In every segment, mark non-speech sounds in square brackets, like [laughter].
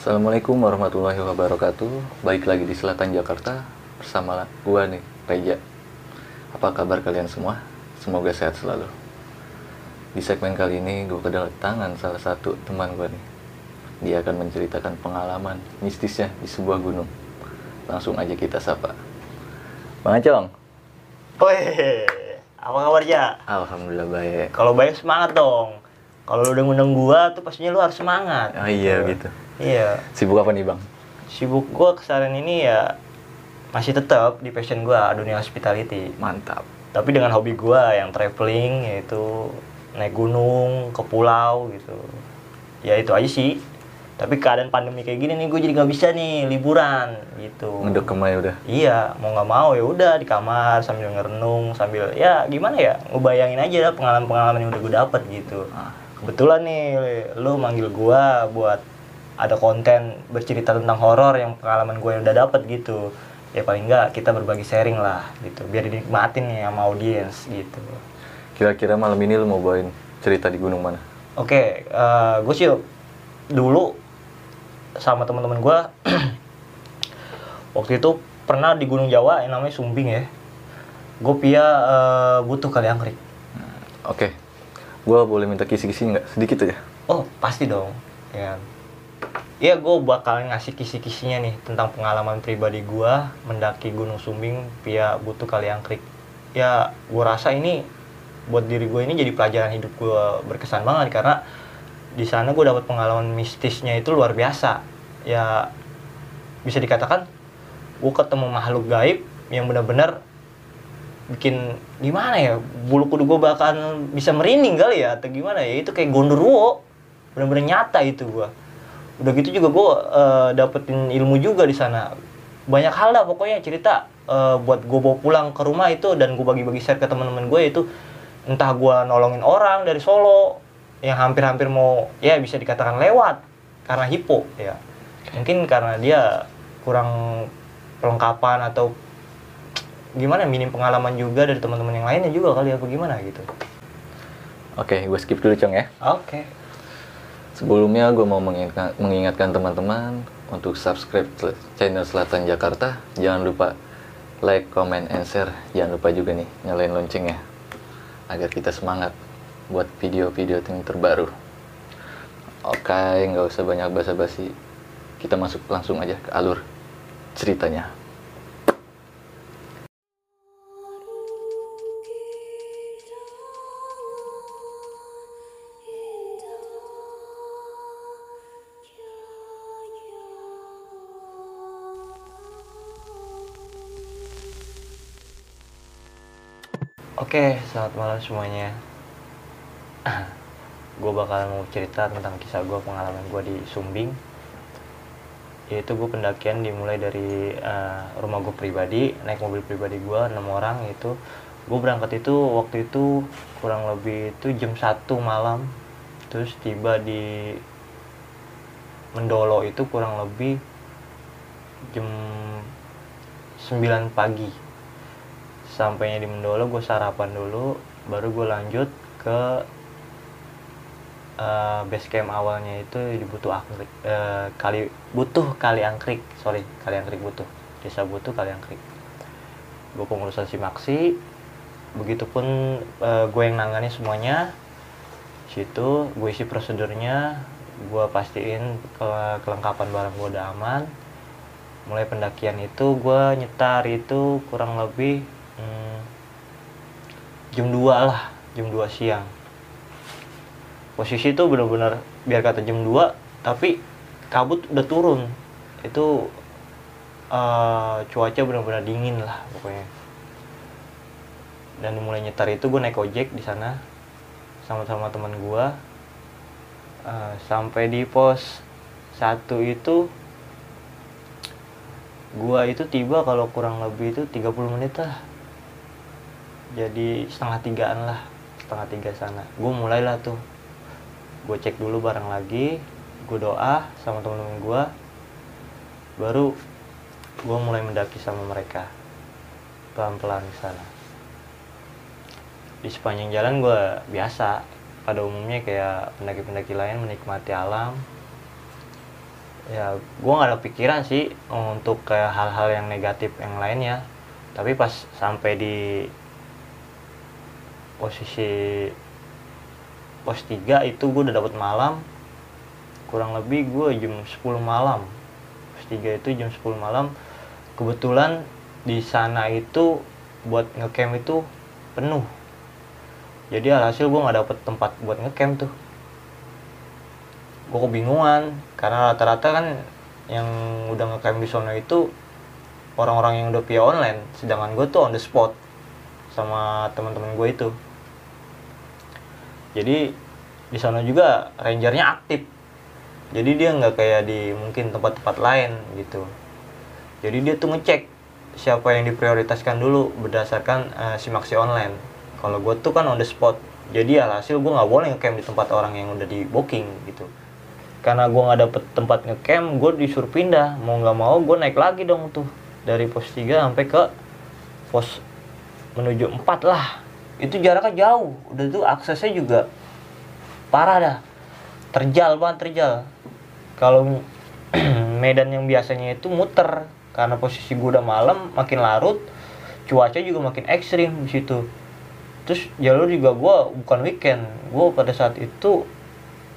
Assalamualaikum warahmatullahi wabarakatuh. Baik lagi di selatan Jakarta bersama gua nih, Reja. Apa kabar kalian semua? Semoga sehat selalu. Di segmen kali ini gue kedatangan salah satu teman gue nih. Dia akan menceritakan pengalaman mistisnya di sebuah gunung. Langsung aja kita sapa. Bang Acong. Woi, apa kabarnya? Alhamdulillah baik. Kalau baik semangat dong. Kalau lu udah ngundang gua tuh pastinya lu harus semangat. Oh iya gitu. Iya. Sibuk apa nih bang? Sibuk gua kesalahan ini ya masih tetap di passion gua dunia hospitality. Mantap. Tapi dengan hobi gua yang traveling yaitu naik gunung ke pulau gitu. Ya itu aja sih. Tapi keadaan pandemi kayak gini nih gue jadi nggak bisa nih liburan gitu. Ngedekem aja udah. Iya, mau nggak mau ya udah di kamar sambil ngerenung sambil ya gimana ya ngebayangin aja lah pengalaman-pengalaman yang udah gue dapet gitu. Ah, Kebetulan nih lu manggil gua buat ada konten bercerita tentang horor yang pengalaman gue yang udah dapet gitu. Ya paling nggak kita berbagi sharing lah gitu biar dinikmatin nih sama audiens gitu. Kira-kira malam ini lu mau bawain cerita di gunung mana? Oke, eh gue sih dulu sama teman-teman gua [clears throat] waktu itu pernah di Gunung Jawa yang namanya Sumbing ya. Gue pia eh, butuh kali angkrik. Oke. Gua boleh minta kisi-kisi nggak? Sedikit aja. Oh pasti dong. Ya. Iya gue bakal ngasih kisi-kisinya nih tentang pengalaman pribadi gua mendaki Gunung Sumbing via butuh kali angkrik. Ya gue rasa ini buat diri gue ini jadi pelajaran hidup gue berkesan banget karena di sana gue dapat pengalaman mistisnya itu luar biasa. Ya bisa dikatakan gue ketemu makhluk gaib yang benar-benar bikin gimana ya bulu kudu gue bahkan bisa merinding kali ya atau gimana ya itu kayak gondoruo benar-benar nyata itu gue udah gitu juga gue eh, dapetin ilmu juga di sana. Banyak hal dah pokoknya cerita eh, buat gue bawa pulang ke rumah itu dan gue bagi-bagi share ke teman-teman gue itu entah gue nolongin orang dari Solo yang hampir-hampir mau ya bisa dikatakan lewat karena hipo ya. Mungkin karena dia kurang perlengkapan atau gimana minim pengalaman juga dari teman-teman yang lainnya juga kali apa gimana gitu. Oke, gue skip dulu Cong ya. oke Sebelumnya gue mau mengingatkan, teman-teman untuk subscribe channel Selatan Jakarta. Jangan lupa like, comment, and share. Jangan lupa juga nih nyalain loncengnya agar kita semangat buat video-video yang terbaru. Oke, nggak usah banyak basa-basi. Kita masuk langsung aja ke alur ceritanya. Oke, selamat malam semuanya. [clears throat] gue bakal mau cerita tentang kisah gue, pengalaman gue di Sumbing. Yaitu gue pendakian dimulai dari eh, rumah gue pribadi, naik mobil pribadi gue, enam orang itu. Gue berangkat itu waktu itu kurang lebih itu jam 1 malam. Terus tiba di Mendolo itu kurang lebih jam 9 pagi sampainya di Mendolo gue sarapan dulu baru gue lanjut ke eh, base camp awalnya itu di Butuh Angkrik eh, kali Butuh Kali Angkrik sorry Kali Angkrik Butuh desa Butuh Kali Angkrik. Gue pengurusan simaksi begitupun eh, gue yang nangani semuanya. Situ gue isi prosedurnya gue pastiin ke- kelengkapan barang gue udah aman. Mulai pendakian itu gue nyetar itu kurang lebih hmm, jam 2 lah jam 2 siang. Posisi itu benar-benar biar kata jam 2 tapi kabut udah turun. Itu eh, cuaca benar-benar dingin lah pokoknya. Dan mulai nyetar itu gue naik ojek di sana sama-sama teman gue Eh, sampai di pos satu itu gua itu tiba kalau kurang lebih itu 30 menit lah jadi setengah tigaan lah setengah tiga sana. Gue mulailah tuh. Gue cek dulu barang lagi gue doa sama temen-temen gue baru gue mulai mendaki sama mereka. Pelan-pelan di sana. Di sepanjang jalan gue biasa. Pada umumnya kayak pendaki-pendaki lain menikmati alam. Ya gue nggak ada pikiran sih untuk kayak hal-hal yang negatif yang lainnya. Tapi pas sampai di posisi pos 3 itu gue udah dapat malam. Kurang lebih gue jam 10 malam. Pos 3 itu jam 10 malam. Kebetulan di sana itu buat ngecamp itu penuh. Jadi alhasil gue nggak dapet tempat buat ngecamp tuh. Gue kebingungan karena rata-rata kan yang udah ngecamp di sana itu orang-orang yang udah via online sedangkan gue tuh on the spot sama teman-teman gue itu jadi di sana juga rangernya aktif. Jadi dia nggak kayak di mungkin tempat-tempat lain gitu. Jadi dia tuh ngecek siapa yang diprioritaskan dulu berdasarkan uh, simaksi online. Kalau gue tuh kan on the spot. Jadi alhasil gue nggak boleh ngecamp di tempat orang yang udah di booking gitu. Karena gue nggak dapet tempat ngecamp gue disuruh pindah. Mau nggak mau gue naik lagi dong tuh. Dari pos 3 sampai ke pos menuju 4 lah itu jaraknya jauh. Udah tuh aksesnya juga parah dah. Terjal banget terjal. Kalau [clears throat] medan yang biasanya itu muter. Karena posisi gue udah malam makin larut cuaca juga makin ekstrim di situ. Terus jalur juga gue bukan weekend. Gue pada saat itu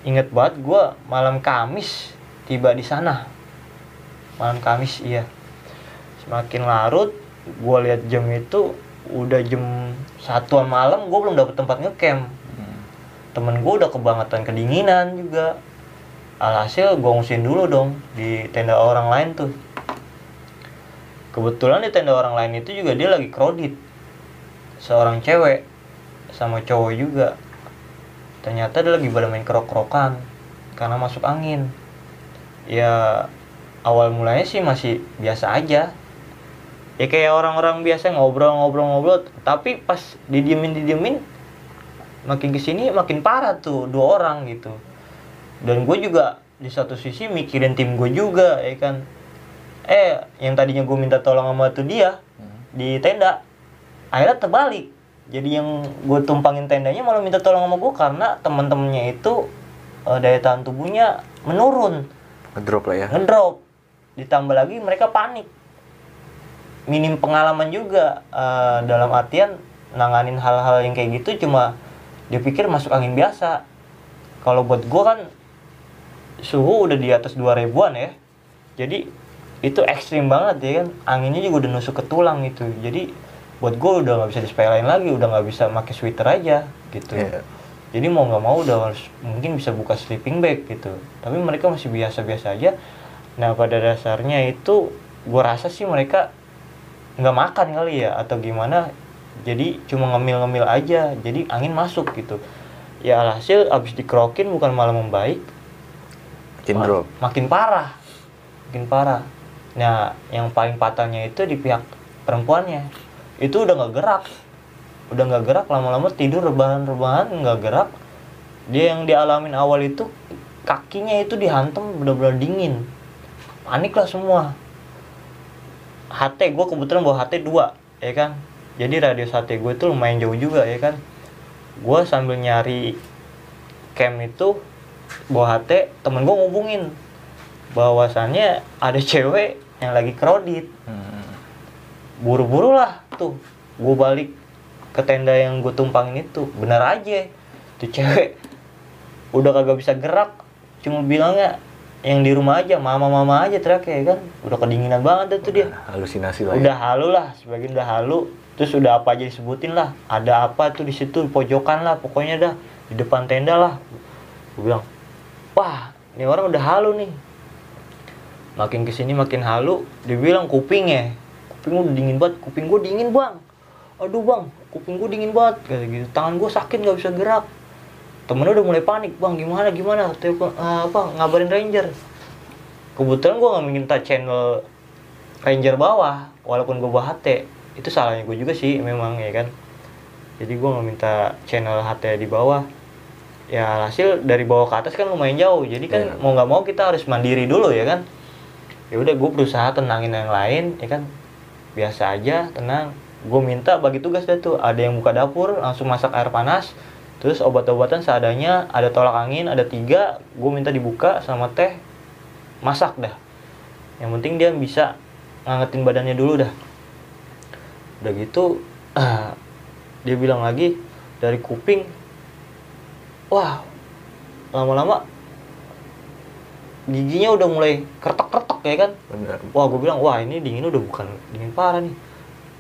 inget banget gue malam Kamis tiba di sana. Malam Kamis iya. Semakin larut gue lihat jam itu udah jam satuan malam gue belum dapet tempat ngecamp. Hmm. temen gue udah kebangetan kedinginan juga. Alhasil gue ngusin dulu dong di tenda orang lain tuh. Kebetulan di tenda orang lain itu juga dia lagi kredit seorang cewek sama cowok juga. Ternyata dia lagi pada main kerok-kerokan karena masuk angin. Ya awal mulanya sih masih biasa aja ya kayak orang-orang biasa ngobrol-ngobrol-ngobrol tapi pas didiemin didiemin makin ke sini makin parah tuh dua orang gitu. Dan gue juga di satu sisi mikirin tim gue juga ya kan. Eh yang tadinya gue minta tolong sama tuh dia hmm. di tenda akhirnya terbalik. Jadi yang gue tumpangin tendanya malah minta tolong sama gue karena teman-temannya itu uh, daya tahan tubuhnya menurun. Ngedrop lah ya. Ngedrop. Ditambah lagi mereka panik minim pengalaman juga uh, dalam artian nanganin hal-hal yang kayak gitu cuma dia pikir masuk angin biasa. Kalau buat gue kan suhu udah di atas dua ribuan ya. Jadi itu ekstrim banget ya kan. Anginnya juga udah nusuk ke tulang gitu. Jadi buat gue udah nggak bisa disepelein lagi udah nggak bisa pakai sweater aja gitu. Yeah. jadi mau nggak mau udah harus mungkin bisa buka sleeping bag gitu. Tapi mereka masih biasa-biasa aja. Nah pada dasarnya itu gue rasa sih mereka nggak makan kali ya atau gimana jadi cuma ngemil-ngemil aja jadi angin masuk gitu. Ya alhasil abis dikerokin bukan malah membaik makin drop. makin parah makin parah. Nah yang paling patahnya itu di pihak perempuannya. Itu udah nggak gerak udah nggak gerak lama-lama tidur rebahan-rebahan nggak gerak. Dia yang dialamin awal itu kakinya itu dihantam benar-benar dingin. Panik lah semua HT gue kebetulan bawa HT dua ya kan? Jadi radius HT gue itu lumayan jauh juga ya kan? Gue sambil nyari camp itu bawa HT temen gue ngubungin. Bahwasannya ada cewek yang lagi kredit. Hmm. buru-buru lah tuh gue balik ke tenda yang gue tumpangin itu. Bener aja tuh cewek udah kagak bisa gerak. Cuma bilangnya yang di rumah aja mama-mama aja teriak ya kan? Udah kedinginan banget tuh dia. Halusinasi lah ya. udah halu lah sebagian udah halu. Terus udah apa aja disebutin lah. Ada apa tuh di situ pojokan lah pokoknya dah. Di depan tenda lah. Gue bilang wah ini orang udah halu nih. Makin ke sini makin halu dibilang kuping ya. Kuping udah dingin banget kuping gue dingin bang. Aduh bang kuping gue dingin banget kayak gitu. Tangan gue sakit nggak bisa gerak temennya udah mulai panik bang gimana gimana? Telepon uh, apa ngabarin ranger. Kebetulan gue nggak minta channel ranger bawah walaupun gue bawa HT itu salahnya gue juga sih memang ya kan? Jadi gue nggak minta channel HT di bawah. Ya hasil dari bawah ke atas kan lumayan jauh. Jadi kan yeah. mau nggak mau kita harus mandiri dulu ya kan? Ya udah gue berusaha tenangin yang lain ya kan? Biasa aja tenang. Gue minta bagi tugas deh tuh. Ada yang buka dapur langsung masak air panas terus obat-obatan seadanya ada tolak angin ada tiga gue minta dibuka sama teh masak dah. Yang penting dia bisa ngangetin badannya dulu dah. Udah gitu [clears throat] dia bilang lagi dari kuping wah lama-lama giginya udah mulai kertok-kertok ya kan? Benar wah gue bilang wah ini dingin udah bukan dingin parah nih.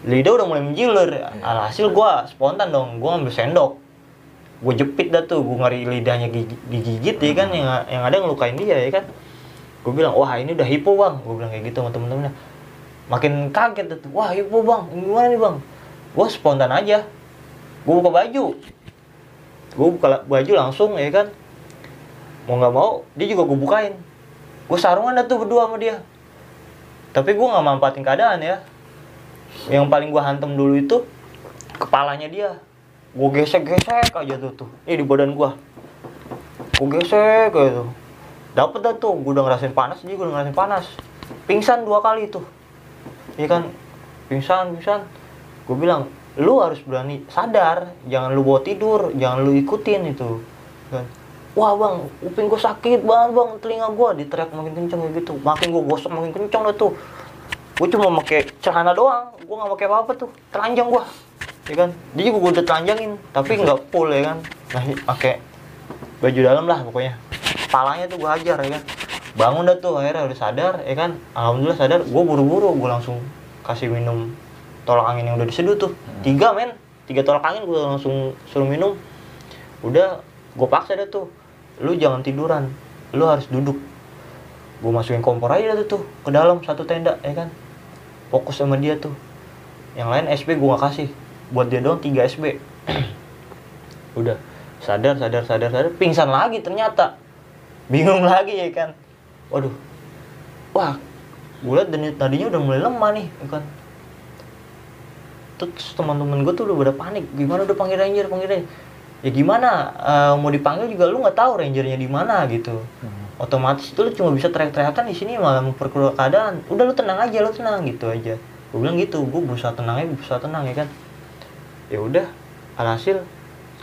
Lidah udah mulai menjiler. Alhasil gue spontan dong gue ngambil sendok gue jepit dah tuh gue ngeri lidahnya gigi- digigit ya kan yang yang ada ngelukain dia ya kan. Gue bilang wah ini udah hipo bang. Gue bilang kayak gitu sama temen-temennya. Makin kaget tuh wah hipo bang. Ini gimana nih bang? Gue spontan aja. Gue buka baju. Gue buka baju langsung ya kan. Mau nggak mau dia juga gue bukain. Gue sarungan dah tuh berdua sama dia. Tapi gue nggak manfaatin keadaan ya. Yang paling gue hantem dulu itu kepalanya dia gue gesek gesek aja tuh tuh. Ini di badan gue gue gesek kayak tuh. Dapet dah tuh gue udah ngerasain panas dia gue udah ngerasain panas. Pingsan dua kali tuh. Iya kan? Pingsan pingsan. Gue bilang lu harus berani sadar jangan lu bawa tidur jangan lu ikutin itu. Kan? Wah bang uping gue sakit banget bang. Telinga gue diteriak makin kenceng gitu. Makin gue gosok makin kenceng dah tuh. Gue cuma pakai celana doang gue nggak pakai apa-apa tuh. Telanjang gue ya kan? Dia juga gue udah telanjangin tapi nggak full ya kan? Nah pakai baju dalam lah pokoknya. Palanya tuh gue hajar ya kan? Bangun dah tuh akhirnya udah sadar ya kan? Alhamdulillah sadar gue buru-buru gue langsung kasih minum tolak angin yang udah diseduh tuh. Tiga men. Tiga tolak angin gue langsung suruh minum. Udah gue paksa dah tuh. Lu jangan tiduran. Lu harus duduk. Gue masukin kompor aja dah tuh ke dalam satu tenda ya kan? Fokus sama dia tuh. Yang lain SB gue gak kasih buat dia doang 3 SB [clears throat] udah sadar sadar sadar sadar pingsan lagi ternyata. Bingung [laughs] lagi ya kan? Waduh. Wah gue liat denyut nadinya udah mulai lemah nih ya kan? Terus teman-teman gue tuh udah pada panik gimana udah panggil ranger panggil ranger? Ya gimana eh, mau dipanggil juga lu nggak tahu rangernya di mana gitu. Otomatis itu lu cuma bisa teriak-teriakan di sini malah memperkeruh keadaan. Udah lu tenang aja lu tenang gitu aja. Gue bilang gitu gue berusaha tenang aja berusaha tenang ya kan ya udah alhasil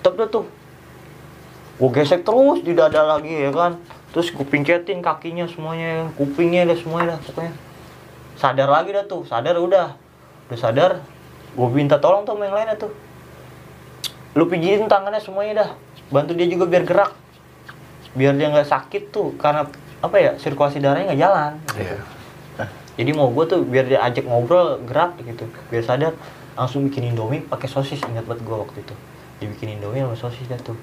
tetep dah tuh. Gue gesek terus di dada lagi ya kan? Terus gue pingketin kakinya semuanya kupingnya dah semuanya dah pokoknya. Sadar lagi dah tuh sadar udah. Udah sadar gue minta tolong tuh sama yang lainnya tuh. Lu pijitin tangannya semuanya dah. Bantu dia juga biar gerak. Biar dia nggak sakit tuh karena apa ya sirkulasi darahnya nggak jalan. Iya. jadi mau gue tuh biar dia ajak ngobrol gerak gitu. Biar sadar langsung bikin indomie pakai sosis ingat banget gue waktu itu. Dibikin indomie sama sosis dah tuh.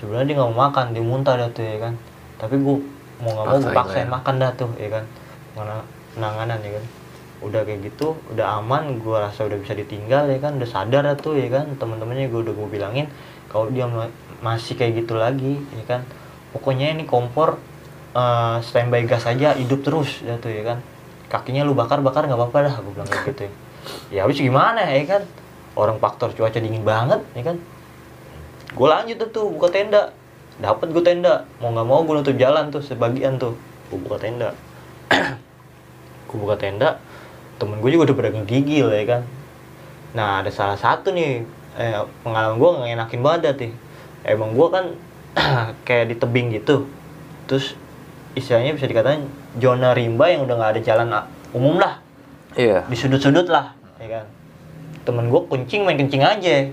Sebenarnya dia nggak mau makan dia muntah dah tuh ya kan. Tapi gue mau nggak mau gue Paksain lah ya. makan dah tuh ya kan. Mana penanganan ya kan. Udah kayak gitu udah aman gue rasa udah bisa ditinggal ya kan. Udah sadar dah tuh ya kan. Teman-temannya gue udah gue bilangin kalau dia ma- masih kayak gitu lagi ya kan. Pokoknya ini kompor eh, standby gas aja hidup terus ya tuh ya kan. Kakinya lu bakar bakar nggak apa-apa dah gue bilang kayak gitu ya ya habis gimana ya kan? Orang faktor cuaca dingin banget ya kan? Gue lanjut tuh, tuh buka tenda. Dapat gue tenda. Mau nggak mau gue nutup jalan tuh sebagian tuh. Gue buka tenda. [clears throat] Gue buka tenda temen gue juga udah pada ngegigil ya kan? Nah ada salah satu nih eh, pengalaman gue nggak enakin banget tuh emang gue kan [clears throat] kayak di tebing gitu. Terus istilahnya bisa dikatakan zona rimba yang udah nggak ada jalan umum lah. Iya. di sudut-sudut lah ya kan? Temen gue kencing main kencing aja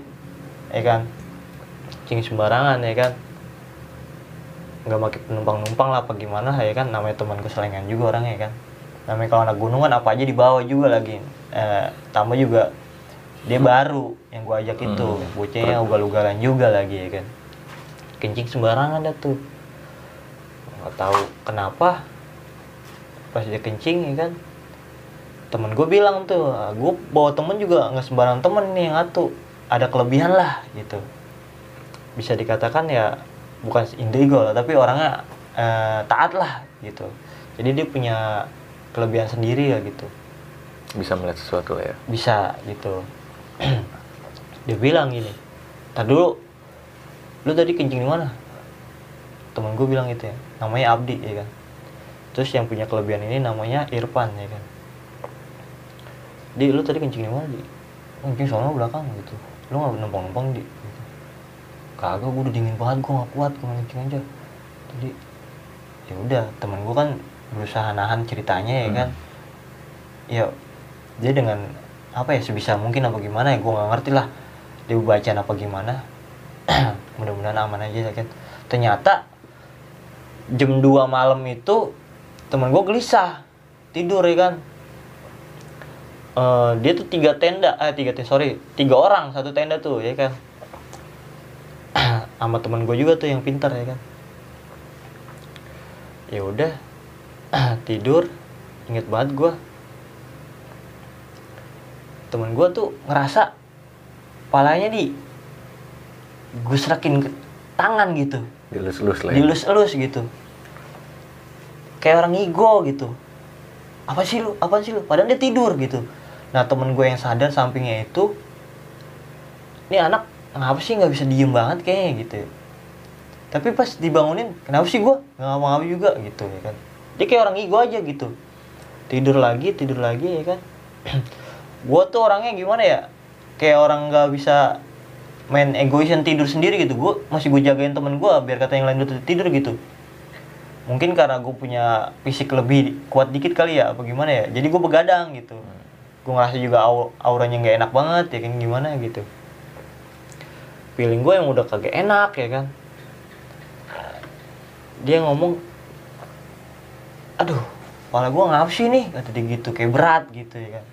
ya kan? Kencing sembarangan ya kan? Nggak pakai penumpang numpang lah apa gimana ya kan? Namanya teman keselengan juga orangnya ya kan? Namanya kalau anak gunung kan apa aja dibawa juga lagi. Eh, tambah juga dia baru yang gue ajak itu. Hmm. bocahnya ugal-ugalan juga lagi ya kan? Kencing sembarangan dah tuh. Nggak tahu kenapa pas dia kencing ya kan temen gue bilang tuh gue bawa temen juga nggak sembarang temen nih yang atu ada kelebihan lah gitu. Bisa dikatakan ya bukan indigo lah tapi orangnya eh, taat lah gitu. Jadi dia punya kelebihan sendiri ya gitu. Bisa melihat sesuatu ya. bisa gitu. [clears throat] Dia bilang gini tar dulu lu tadi kencing di mana? Temen gue bilang gitu ya namanya Abdi ya kan. Terus yang punya kelebihan ini namanya Irfan ya kan di lu tadi kencing di mana di. "Oh, kencing sono belakang gitu. Lu nggak numpang numpang di gitu. kagak gue udah dingin banget gue nggak kuat gue kencing aja. Jadi ya udah temen gue kan berusaha nahan ceritanya ya Hmm. kan. Ya dia dengan apa ya sebisa mungkin apa gimana ya gue nggak ngerti lah. Dia bacaan apa gimana. [clears throat] Mudah-mudahan aman aja ya kan. Ternyata jam 2 malam itu teman gue gelisah. Tidur ya kan Eh, dia tuh tiga tenda eh tiga tenda sorry tiga orang satu tenda tuh ya kan? [clears throat] Sama teman gue juga tuh yang pintar ya kan? Ya udah [clears throat] tidur inget banget gue temen gue tuh ngerasa palanya di gue serakin ke tangan gitu. Dilus-lus lah ya. dilus-elus gitu. Kayak orang ngigo gitu. Apa sih lu apa sih lu? Padahal dia tidur gitu nah temen gue yang sadar sampingnya itu ini anak ngapa sih nggak bisa diem banget kayaknya? Gitu. Tapi pas dibangunin kenapa sih gue nggak ngapa-ngapa juga gitu ya kan. Dia kayak orang ngigo aja gitu. Tidur lagi tidur lagi ya kan. [clears throat] Gue tuh orangnya gimana ya kayak orang nggak bisa main egoisan tidur sendiri gitu. Gue masih gue jagain temen gue biar kata yang lain udah tidur gitu. Mungkin karena gue punya fisik lebih kuat dikit kali ya apa gimana ya. Jadi gue begadang gitu gue ngerasa juga au- auranya nggak enak banget ya kan? Gimana gitu? Feeling gue yang udah kagak enak ya kan? Dia ngomong aduh kepala gue ngapa sih nih kata dia gitu kayak berat gitu ya kan?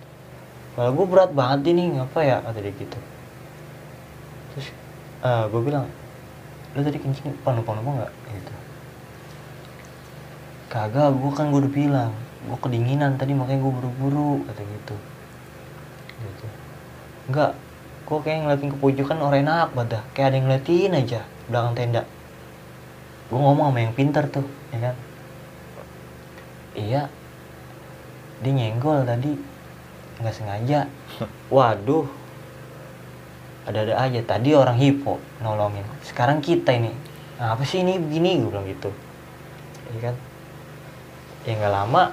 Kepala gue berat banget ini ngapa ya? Kata dia gitu. Terus gue bilang lu tadi kencing numpang numpang nggak? Gitu. Kagak gue kan gue udah bilang gue kedinginan tadi makanya gue buru-buru kata gitu enggak. Gue kayak ngeliatin ke pojokan orang enak banget dah. kayak ada yang ngeliatin aja belakang tenda. Gue ngomong sama yang pintar tuh ya kan? Iya. Dia nyenggol tadi. Nggak sengaja. [laughs] Waduh. Ada-ada aja. Tadi orang hipo nolongin. Sekarang kita ini. Nah, apa sih ini begini? Gue bilang gitu. Ya kan? Ya nggak lama.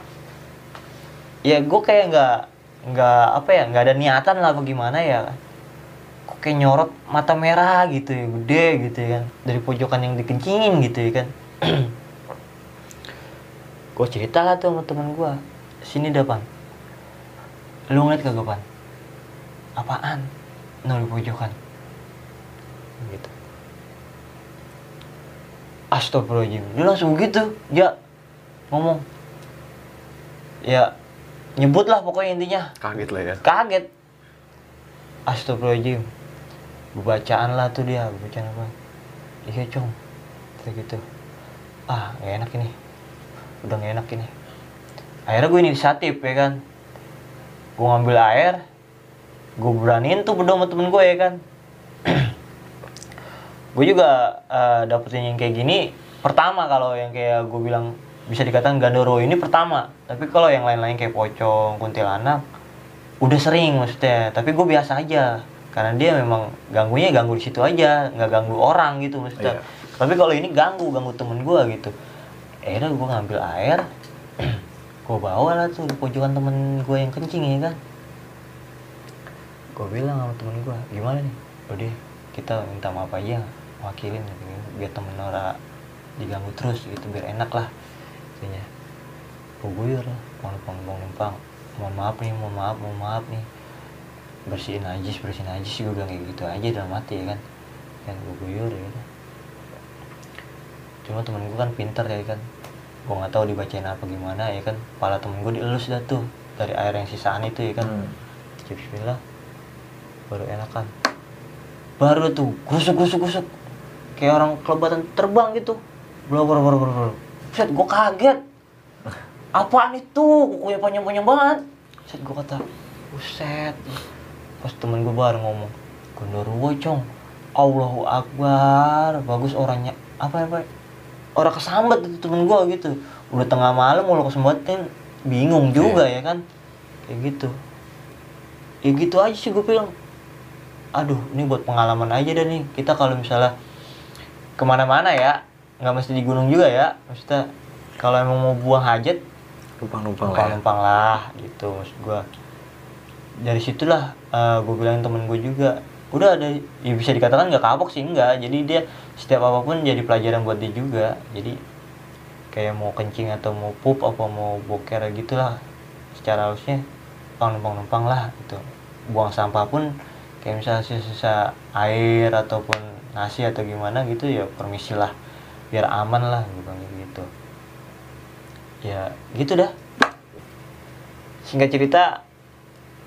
Ya gue kayak nggak nggak apa ya nggak ada niatan lah bagaimana ya. Kok kayak nyorot mata merah gitu ya gede gitu ya kan. Dari pojokan yang dikencingin gitu ya kan. [clears throat] Gue cerita lah tuh sama temen gue sini depan lu ngeliat kagak pan? Apaan? Nol pojokan. Gitu. Astagfirullahaladzim. Dia langsung gitu ya. Ngomong. Ya nyebut lah pokoknya intinya. Kaget lah ya. Kaget. Astagfirullahaladzim. Bacaan lah tuh dia bacaan apa? Iya cong kayak gitu. Ah gak enak ini. Udah gak enak ini. Akhirnya gue inisiatif ya kan? Gue ngambil air gue beraniin tuh berdua sama temen gue ya kan? [clears throat] Gue juga eh, dapetin yang kayak gini pertama kalau yang kayak gue bilang bisa dikatakan gandoro ini pertama. Tapi kalau yang lain-lain kayak pocong kuntilanak udah sering maksudnya. Tapi gue biasa aja. Karena dia memang ganggunya ganggu di situ aja nggak ganggu orang gitu maksudnya. Iya. tapi kalau ini ganggu ganggu temen gue gitu. Akhirnya gue ngambil air [clears throat] gue bawa lah tuh di pojokan temen gue yang kencing ya kan? Gue bilang sama temen gue gimana nih? Udah kita minta maaf aja wakilin gitu, biar temen Nora diganggu terus gitu biar enak lah guyur lah mau numpang numpang numpang mohon maaf nih mohon maaf mohon maaf nih. Bersihin najis bersihin najis gue bilang kayak gitu aja dalam hati ya kan. Kan gue guyur ya udah. Cuma temen gue kan pinter ya kan. Gue nggak tahu dibacain apa gimana ya kan. Kepala temen gue dielus dah tuh dari air yang sisaan itu ya kan. Hmm. Bismillah. Baru enakan. Baru tuh gusuk gusuk gusuk. Kayak orang kelebatan terbang gitu. Bro bro bro set gue kaget. Apaan itu? Kukunya panjang panjang banget. Set gue kata buset. Pas temen gue baru ngomong gondoruo cong. Allahu Akbar. Bagus orangnya. Apa apa orang kesambat itu temen gue gitu. Udah tengah malam mau lo kesambatin bingung juga ya kan? Kayak gitu. Ya gitu aja sih gue bilang. Aduh ini buat pengalaman aja deh nih. Kita kalau misalnya ke mana-mana ya nggak mesti di gunung juga ya. Maksudnya kalau emang mau buang hajat numpang-numpang lah ya. numpang lah gitu. Maksud gue dari situlah gue bilangin temen gue juga udah ada ya bisa dikatakan nggak kapok sih enggak jadi dia setiap apa pun jadi pelajaran buat dia juga. Jadi kayak mau kencing atau mau pup apa mau boker gitulah. Secara halusnya numpang numpang lah gitu. Buang sampah pun kayak misalnya sisa-sisa air ataupun nasi atau gimana gitu ya permisilah biar aman lah bilang gitu. Ya gitu dah. Singkat cerita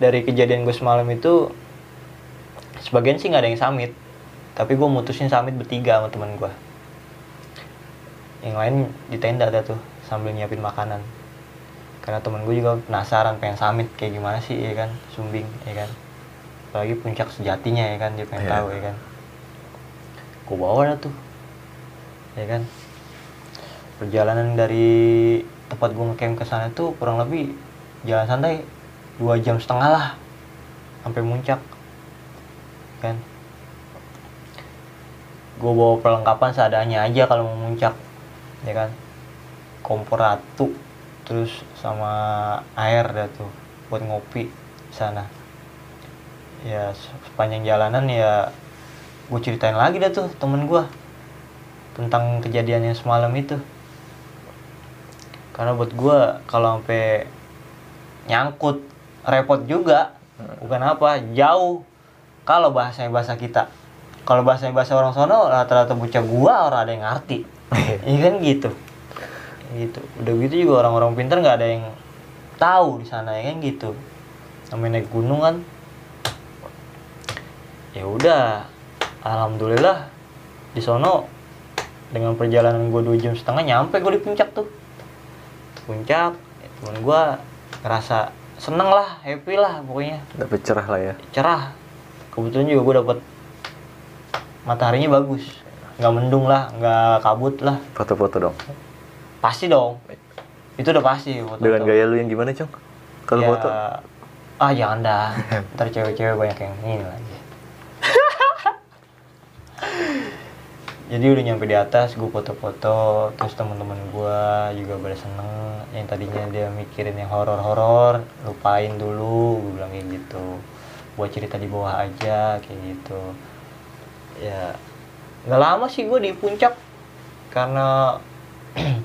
dari kejadian gue semalam itu sebagian sih nggak ada yang samit tapi gue mutusin samit bertiga sama teman gue yang lain di tenda ada tuh sambil nyiapin makanan. Karena temen gue juga penasaran pengen samit kayak gimana sih ya kan sumbing ya kan. Apalagi puncak sejatinya ya kan dia pengen Iya. tahu ya kan. Gue bawa dah tuh ya kan? Perjalanan dari tempat gue ngecamp ke sana tuh kurang lebih jalan santai dua jam setengah lah sampai muncak kan? Gue bawa perlengkapan seadanya aja kalau mau muncak ya kan? Kompor ratu terus sama air dah tuh buat ngopi sana. Ya se- sepanjang jalanan ya gue ceritain lagi dah tuh temen gue tentang kejadian yang semalam itu. Karena buat gue kalau sampai nyangkut repot juga. Bukan apa jauh. Kalau bahasanya bahasa kita. Kalau bahasanya bahasa orang sono rata-rata bocah gua orang ada yang ngerti. [laughs] Iya kan gitu? Gitu. Udah gitu juga orang-orang pintar nggak ada yang tahu di sana ya kan gitu? Namanya naik gunung kan. Ya udah. Alhamdulillah di sono dengan perjalanan gue dua jam setengah nyampe gue di puncak tuh. Puncak ya, temen gue ngerasa seneng lah happy lah pokoknya. Dapet cerah lah ya. cerah. Kebetulan juga gue dapet mataharinya bagus. Nggak mendung lah nggak kabut lah. Foto-foto dong. pasti dong. Itu udah pasti foto Dengan gaya lu yang gimana, Cong? Kalau Ya, foto? ah jangan dah. Ntar cewek-cewek banyak yang ini lagi jadi udah nyampe di atas gue foto-foto terus teman-teman gue juga pada seneng. Yang tadinya dia mikirin yang horor-horor lupain dulu gue bilang kayak gitu. Buat cerita di bawah aja kayak gitu. Ya nggak lama sih gue di puncak karena [clears throat]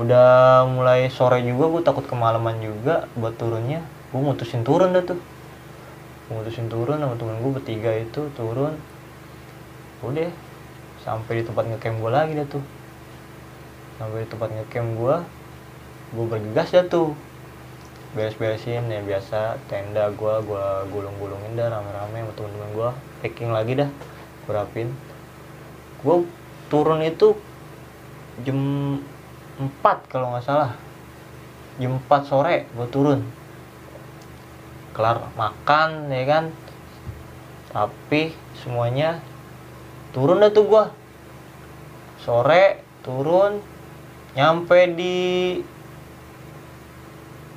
udah mulai sore juga gue takut kemalaman juga buat turunnya. Gue mutusin turun dah tuh. Mutusin turun sama temen gue bertiga itu turun. Udah sampai di tempat ngecamp gue lagi dah tuh. Sampai di tempat ngecamp gue gue bergegas dah tuh. Beres-beresin ya biasa tenda gue gue gulung-gulungin dah rame-rame sama temen-temen gue packing lagi dah gue rapin. Gue turun itu jam 4 kalau nggak salah. Jam 4 sore gue turun. Kelar makan ya kan? Tapi semuanya. Turun dah tuh gua sore turun nyampe di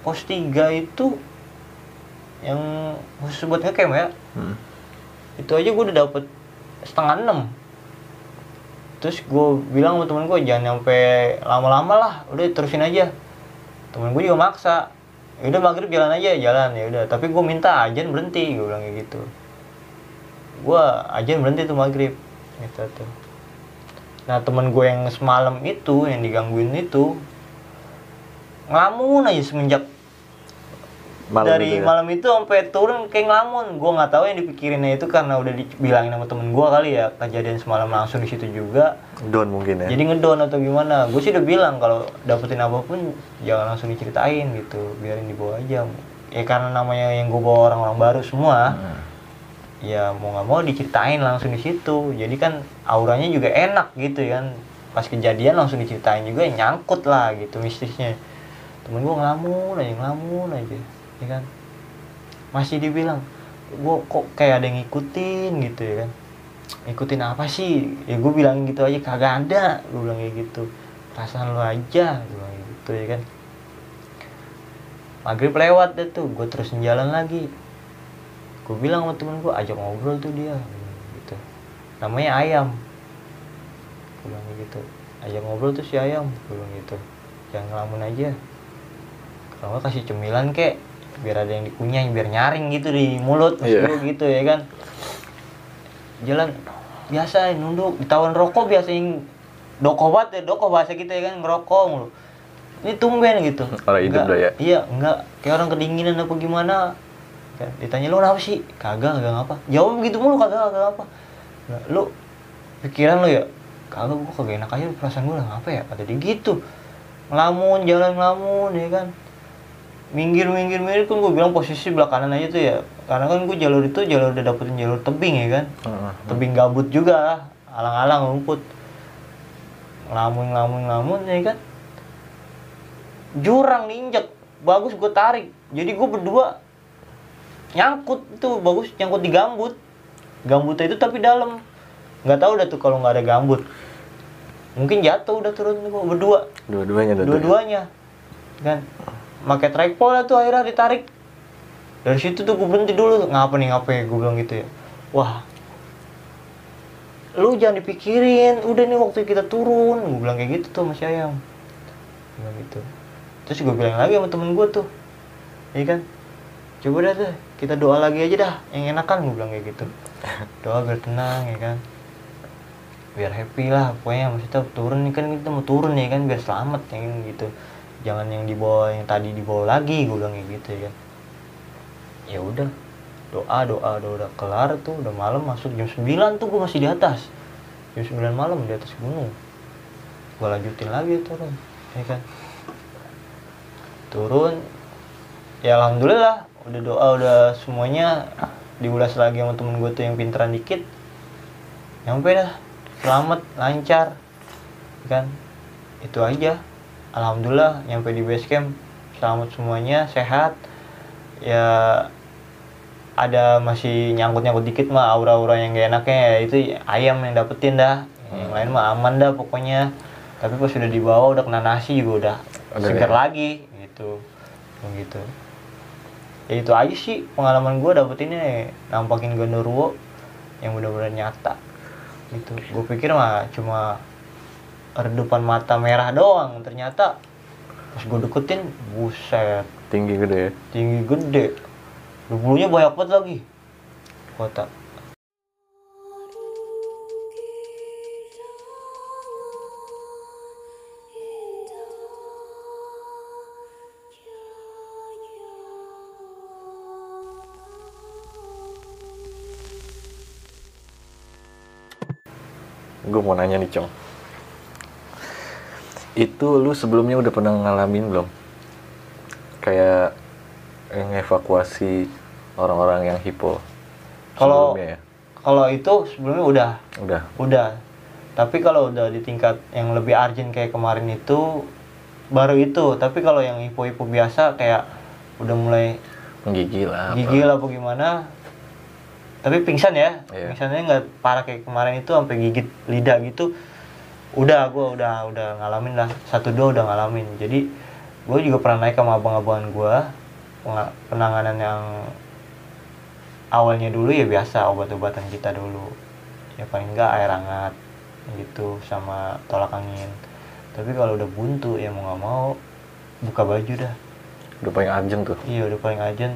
pos 3 itu yang khusus buat ngecamp ya. Hmm. itu aja gue udah dapet setengah enam. Terus gue bilang sama temen gue jangan nyampe lama-lama lah udah terusin aja. Temen gue juga maksa ya udah maghrib jalan aja jalan ya udah. Tapi gue minta ajan berhenti gue bilang kayak gitu. Gue ajan berhenti tuh maghrib gitu tuh nah temen gue yang semalam itu yang digangguin itu ngelamun aja semenjak Malam dari itu ya? malam itu sampai turun kayak ngelamun gue nggak tahu yang dipikirinnya itu karena udah dibilangin sama temen gue kali ya kejadian semalam langsung di situ juga Down mungkin ya. jadi ngedon atau gimana gue sih udah bilang kalau dapetin apa pun jangan langsung diceritain gitu biarin dibawa aja ya karena namanya yang gue bawa orang-orang baru semua Hmm. Ya mau nggak mau diceritain langsung di situ. Jadi kan auranya juga enak gitu kan. Pas kejadian langsung diceritain juga ya nyangkut lah gitu mistisnya. Temen gue ngelamun aja ngelamun aja ya kan. Masih dibilang gue kok kayak ada yang ngikutin gitu ya kan. Ngikutin apa sih? Ya gue bilang gitu aja kagak ada gue bilang kayak gitu. Perasaan lo aja gue bilang gitu ya kan. Maghrib lewat deh tuh gue terus jalan lagi gue bilang sama temen gue ajak ngobrol tuh dia gitu. Namanya ayam. Gue bilang gitu. Ajak ngobrol tuh si ayam gue bilang gitu. Jangan ngelamun aja. Kalau nggak kasih cemilan kek. Biar ada yang dikunyah biar nyaring gitu di mulut Iya. gua gitu ya kan? Jalan biasa nunduk ditawarin rokok biasa yang doko banget ya doko bahasa kita ya kan? Ngerokok mulu. Ini tumben gitu. Orang hidup ya. iya enggak kayak orang kedinginan apa gimana Kan. Ditanya lu kenapa sih? Kagak kagak apa jawab gitu mulu kagak kagak apa Nah, lu pikiran lu ya? Kagak gua kagak enak aja perasaan gua lah ngapa ya? Kata dia gitu. Ngelamun jalan ngelamun ya kan. Minggir minggir minggir kan gue bilang posisi belah kanan aja tuh ya. Karena kan gue jalur itu jalur udah dapetin jalur tebing ya kan. Heeh. tebing gabut juga alang-alang rumput. Ngelamun ngelamun ngelamun ya kan. Jurang diinjek bagus gue tarik. Jadi gue berdua nyangkut itu bagus nyangkut di gambut. Gambutnya itu tapi dalam. Nggak tahu dah tuh kalau nggak ada gambut. Mungkin jatuh udah turun gue berdua. Dua-duanya tuh ya. dua-duanya kan? Pakai tripod lah tuh akhirnya ditarik. Dari situ tuh gue berhenti dulu ngapa nih ngapa ya? Gue bilang gitu ya. Wah. Lu jangan dipikirin. Udah nih waktu kita turun. Gue bilang kayak gitu tuh sama si ayam bilang gitu. Terus gue bilang lagi sama temen gue tuh. Iya kan? Coba dah tuh kita doa lagi aja dah. Yang enakan gue bilang kayak gitu. [laughs] Doa biar tenang ya kan. Biar happy lah pokoknya maksudnya turun nih kan kita mau turun ya kan biar selamat ya kan gitu. Jangan yang dibawa yang tadi dibawa lagi gue bilang kayak gitu ya. Kan ya udah doa doa doa udah kelar tuh udah malam masuk jam 9 tuh gue masih di atas. Jam 9 malam di atas gunung. Gue lanjutin lagi turun ya kan. Turun ya alhamdulillah udah doa udah semuanya diulas lagi sama temen gue tuh yang pinteran dikit. Nyampe dah selamat lancar kan? Itu aja. Alhamdulillah nyampe di base camp selamat semuanya sehat. Ya ada masih nyangkut-nyangkut dikit mah aura-aura yang gak enaknya ya itu ayam yang dapetin dah. Yang lain mah aman dah pokoknya. Tapi pas sudah dibawa udah kena nasi juga udah seger deh. lagi gitu. Begitu ya itu aja sih pengalaman gue dapetinnya nampakin gondoruo yang benar-benar nyata. Gitu. Gue pikir mah cuma redupan mata merah doang. Ternyata pas gue deketin buset. Tinggi gede ya. tinggi gede. Bulunya banyak banget lagi. Kota Gue mau nanya nih, Cong. Itu lu sebelumnya udah pernah ngalamin belum? Kayak evakuasi orang-orang yang hipo. Kalau- ya? kalau itu sebelumnya udah Udah. udah tapi kalau udah di tingkat yang lebih urgent kayak kemarin itu baru itu tapi kalau yang ipo-ipo biasa kayak udah mulai Menggigil lah. gigil apa gimana tapi pingsan ya. Iya. pingsannya nggak parah kayak kemarin itu sampai gigit lidah gitu. Udah gua udah udah ngalamin lah. Satu dua udah ngalamin. Jadi gue juga pernah naik sama abang-abangan penga- penanganan yang awalnya dulu ya biasa obat-obatan kita dulu. Ya paling enggak air hangat gitu sama tolak angin. Tapi kalau udah buntu ya mau nggak mau buka baju dah. Udah paling urgent tuh. Iya udah paling ajan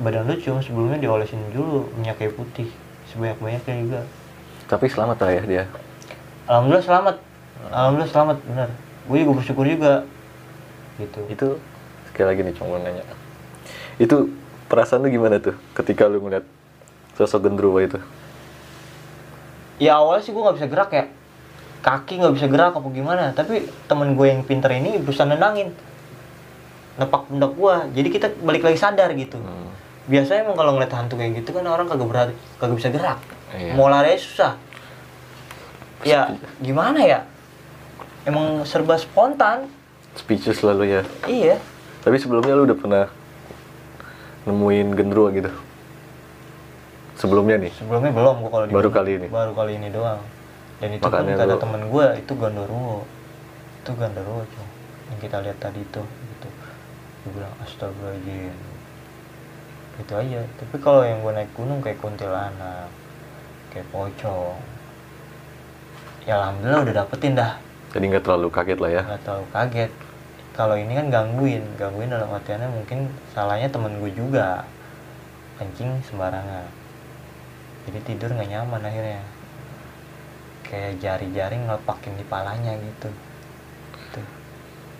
badan lu cuma sebelumnya diolesin dulu minyak kayu putih sebanyak banyaknya juga. Tapi selamat lah ya dia. Alhamdulillah selamat, alhamdulillah selamat benar. Gue juga bersyukur juga gitu. Itu sekali lagi nih, mau nanya. Itu perasaan lu gimana tuh ketika lu ngeliat sosok gendruwo itu? Ya awalnya sih gue nggak bisa gerak ya, kaki nggak bisa gerak apa gimana. Tapi temen gue yang pinter ini berusaha nenangin, nepak pundak gue. Jadi kita balik lagi sadar gitu. Hmm. Biasanya emang kalau ngeliat hantu kayak gitu kan orang kagak berat, kagak bisa gerak. Iya. mau lari susah ya gimana ya emang serba spontan Speechless lalu ya. iya Tapi sebelumnya lu udah pernah nemuin gendruwo gitu? Sebelumnya nih? sebelumnya belum gua kalau di Baru kali ini? baru kali ini doang dan itu Makanya pun kata lu- temen gue itu gondoruo itu gondoruo cuy yang kita lihat tadi itu gitu gue bilang astagfirullahaladzim itu aja. Tapi kalau yang gue naik gunung kayak kuntilanak kayak pocong ya alhamdulillah udah dapetin dah. Jadi nggak terlalu kaget lah ya? nggak tahu kaget. Kalau ini kan gangguin. Gangguin dalam artiannya mungkin salahnya temen gue juga. Kencing sembarangan. Jadi tidur nggak nyaman akhirnya. Kayak jari-jari ngelepakin di palanya gitu. Gitu.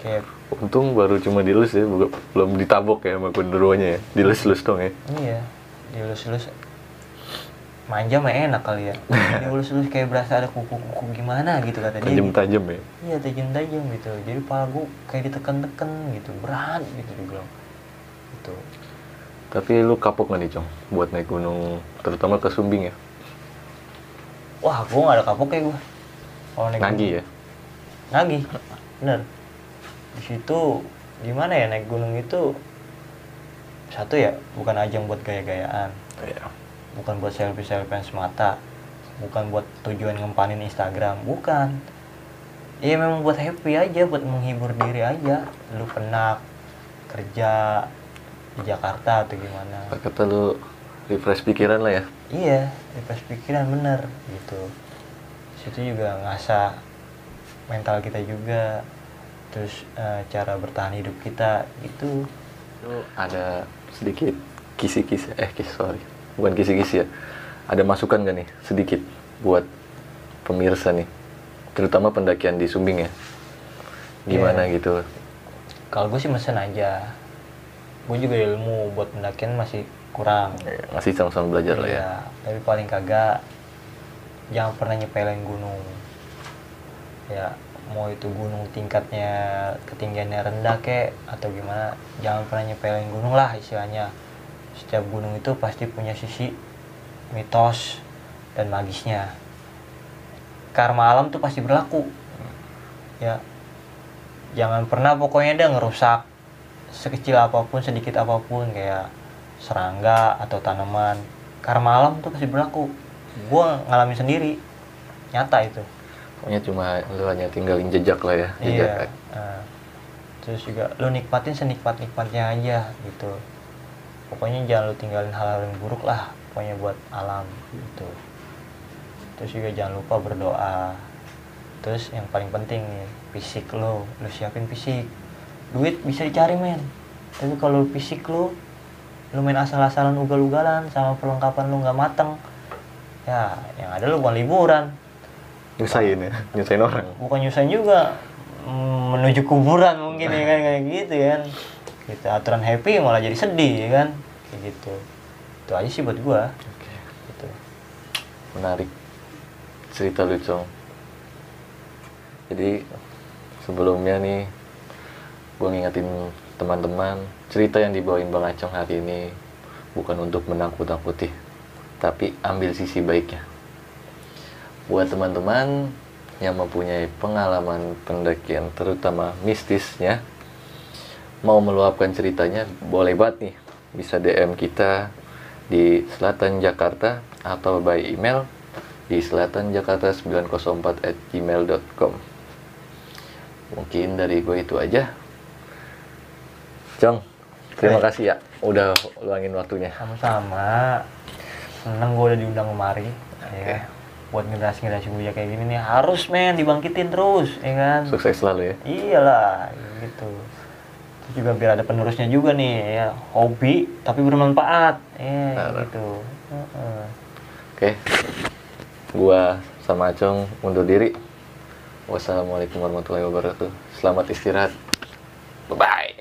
Kayak Untung baru cuma dilus ya, belum ditabok ya sama genderuwonya ya. Dilus-lus dong ya. iya dilus-lus manja mah enak kali ya [laughs] dilus-lus kayak berasa ada kuku-kuku gimana gitu kata dia gitu. Tajam-tajam ya. iya tajam-tajam gitu jadi pala gue kayak ditekan-tekan gitu berat gitu dibilang gitu Tapi lu kapok nggak nih, Cong? Buat naik gunung, terutama ke Sumbing ya? wah gue gak ada kapok kayak gue kalau naik Nagi ya? nagih bener di situ gimana ya naik gunung itu satu ya bukan ajang buat gaya-gayaan. Iya. bukan buat selfie selfie semata. Bukan buat tujuan ngempanin Instagram bukan. Ya memang buat happy aja buat menghibur diri aja. Lu penat kerja di Jakarta atau gimana. Kata lu refresh pikiran lah ya. iya refresh pikiran bener gitu. Situ juga ngasah mental kita juga terus eh, cara bertahan hidup kita gitu Lu ada sedikit kisi-kisi, eh kisi, sorry. Bukan kisi-kisi ya. Ada masukan gak nih, sedikit, buat pemirsa nih? Terutama pendakian di Sumbing ya. Gimana Iya. gitu? kalau gue sih mesen aja gue juga ilmu buat pendakian masih kurang Ya, Masih sama-sama belajar lah ya. Iya, tapi paling kagak jangan pernah nyepelin gunung. Ya, mau itu gunung tingkatnya ketinggiannya rendah kek atau gimana, jangan pernah nyepelin gunung lah istilahnya. Setiap gunung itu pasti punya sisi mitos dan magisnya. Karma alam tuh pasti berlaku. Ya. Jangan pernah pokoknya dia ngerusak sekecil apa pun, sedikit apa pun kayak serangga atau tanaman karma alam tuh pasti berlaku gue ngalamin sendiri nyata itu Pokoknya cuma lu hanya tinggalin jejak lah ya. Jejak. iya Nah, terus juga lu nikmatin senikmat nikmatnya aja gitu. Pokoknya jangan lu tinggalin hal-hal yang buruk lah pokoknya buat alam gitu. Terus juga jangan lupa berdoa. Terus yang paling penting nih fisik lo lu siapin fisik. Duit bisa dicari men. Tapi kalau fisik lu lu main asal-asalan ugal-ugalan sama perlengkapan lu nggak mateng ya yang ada lu bukan liburan Nyusahin ya, nyusahin orang. bukan nyusahin juga mm, menuju kuburan mungkin ya kan kayak gitu kan. Gitu aturan happy malah jadi sedih ya kan kayak gitu. Itu aja sih buat gua. Oke. gitu. Menarik cerita lu Cong. Jadi sebelumnya nih gue ngingetin teman-teman cerita yang dibawain Bang Acong hari ini bukan untuk menakut-nakuti tapi ambil sisi baiknya buat teman-teman yang mempunyai pengalaman pendakian terutama mistisnya mau meluapkan ceritanya boleh banget nih. Bisa DM kita di Selatan Jakarta atau by email di selatanjakarta904 at gmail.com mungkin dari gue itu aja. Jong terima Baik. kasih ya udah luangin waktunya. Sama-sama. Seneng gua udah diundang kemari. Oke. ya buat generasi-generasi muda kayak gini nih harus men dibangkitin terus ya kan? Sukses selalu ya. Iyalah gitu. Terus juga biar ada penerusnya juga nih ya hobi tapi bermanfaat ya Benar. gitu. Oke. Gua sama Acong undur diri. Wassalamualaikum warahmatullahi wabarakatuh. Selamat istirahat. Bye bye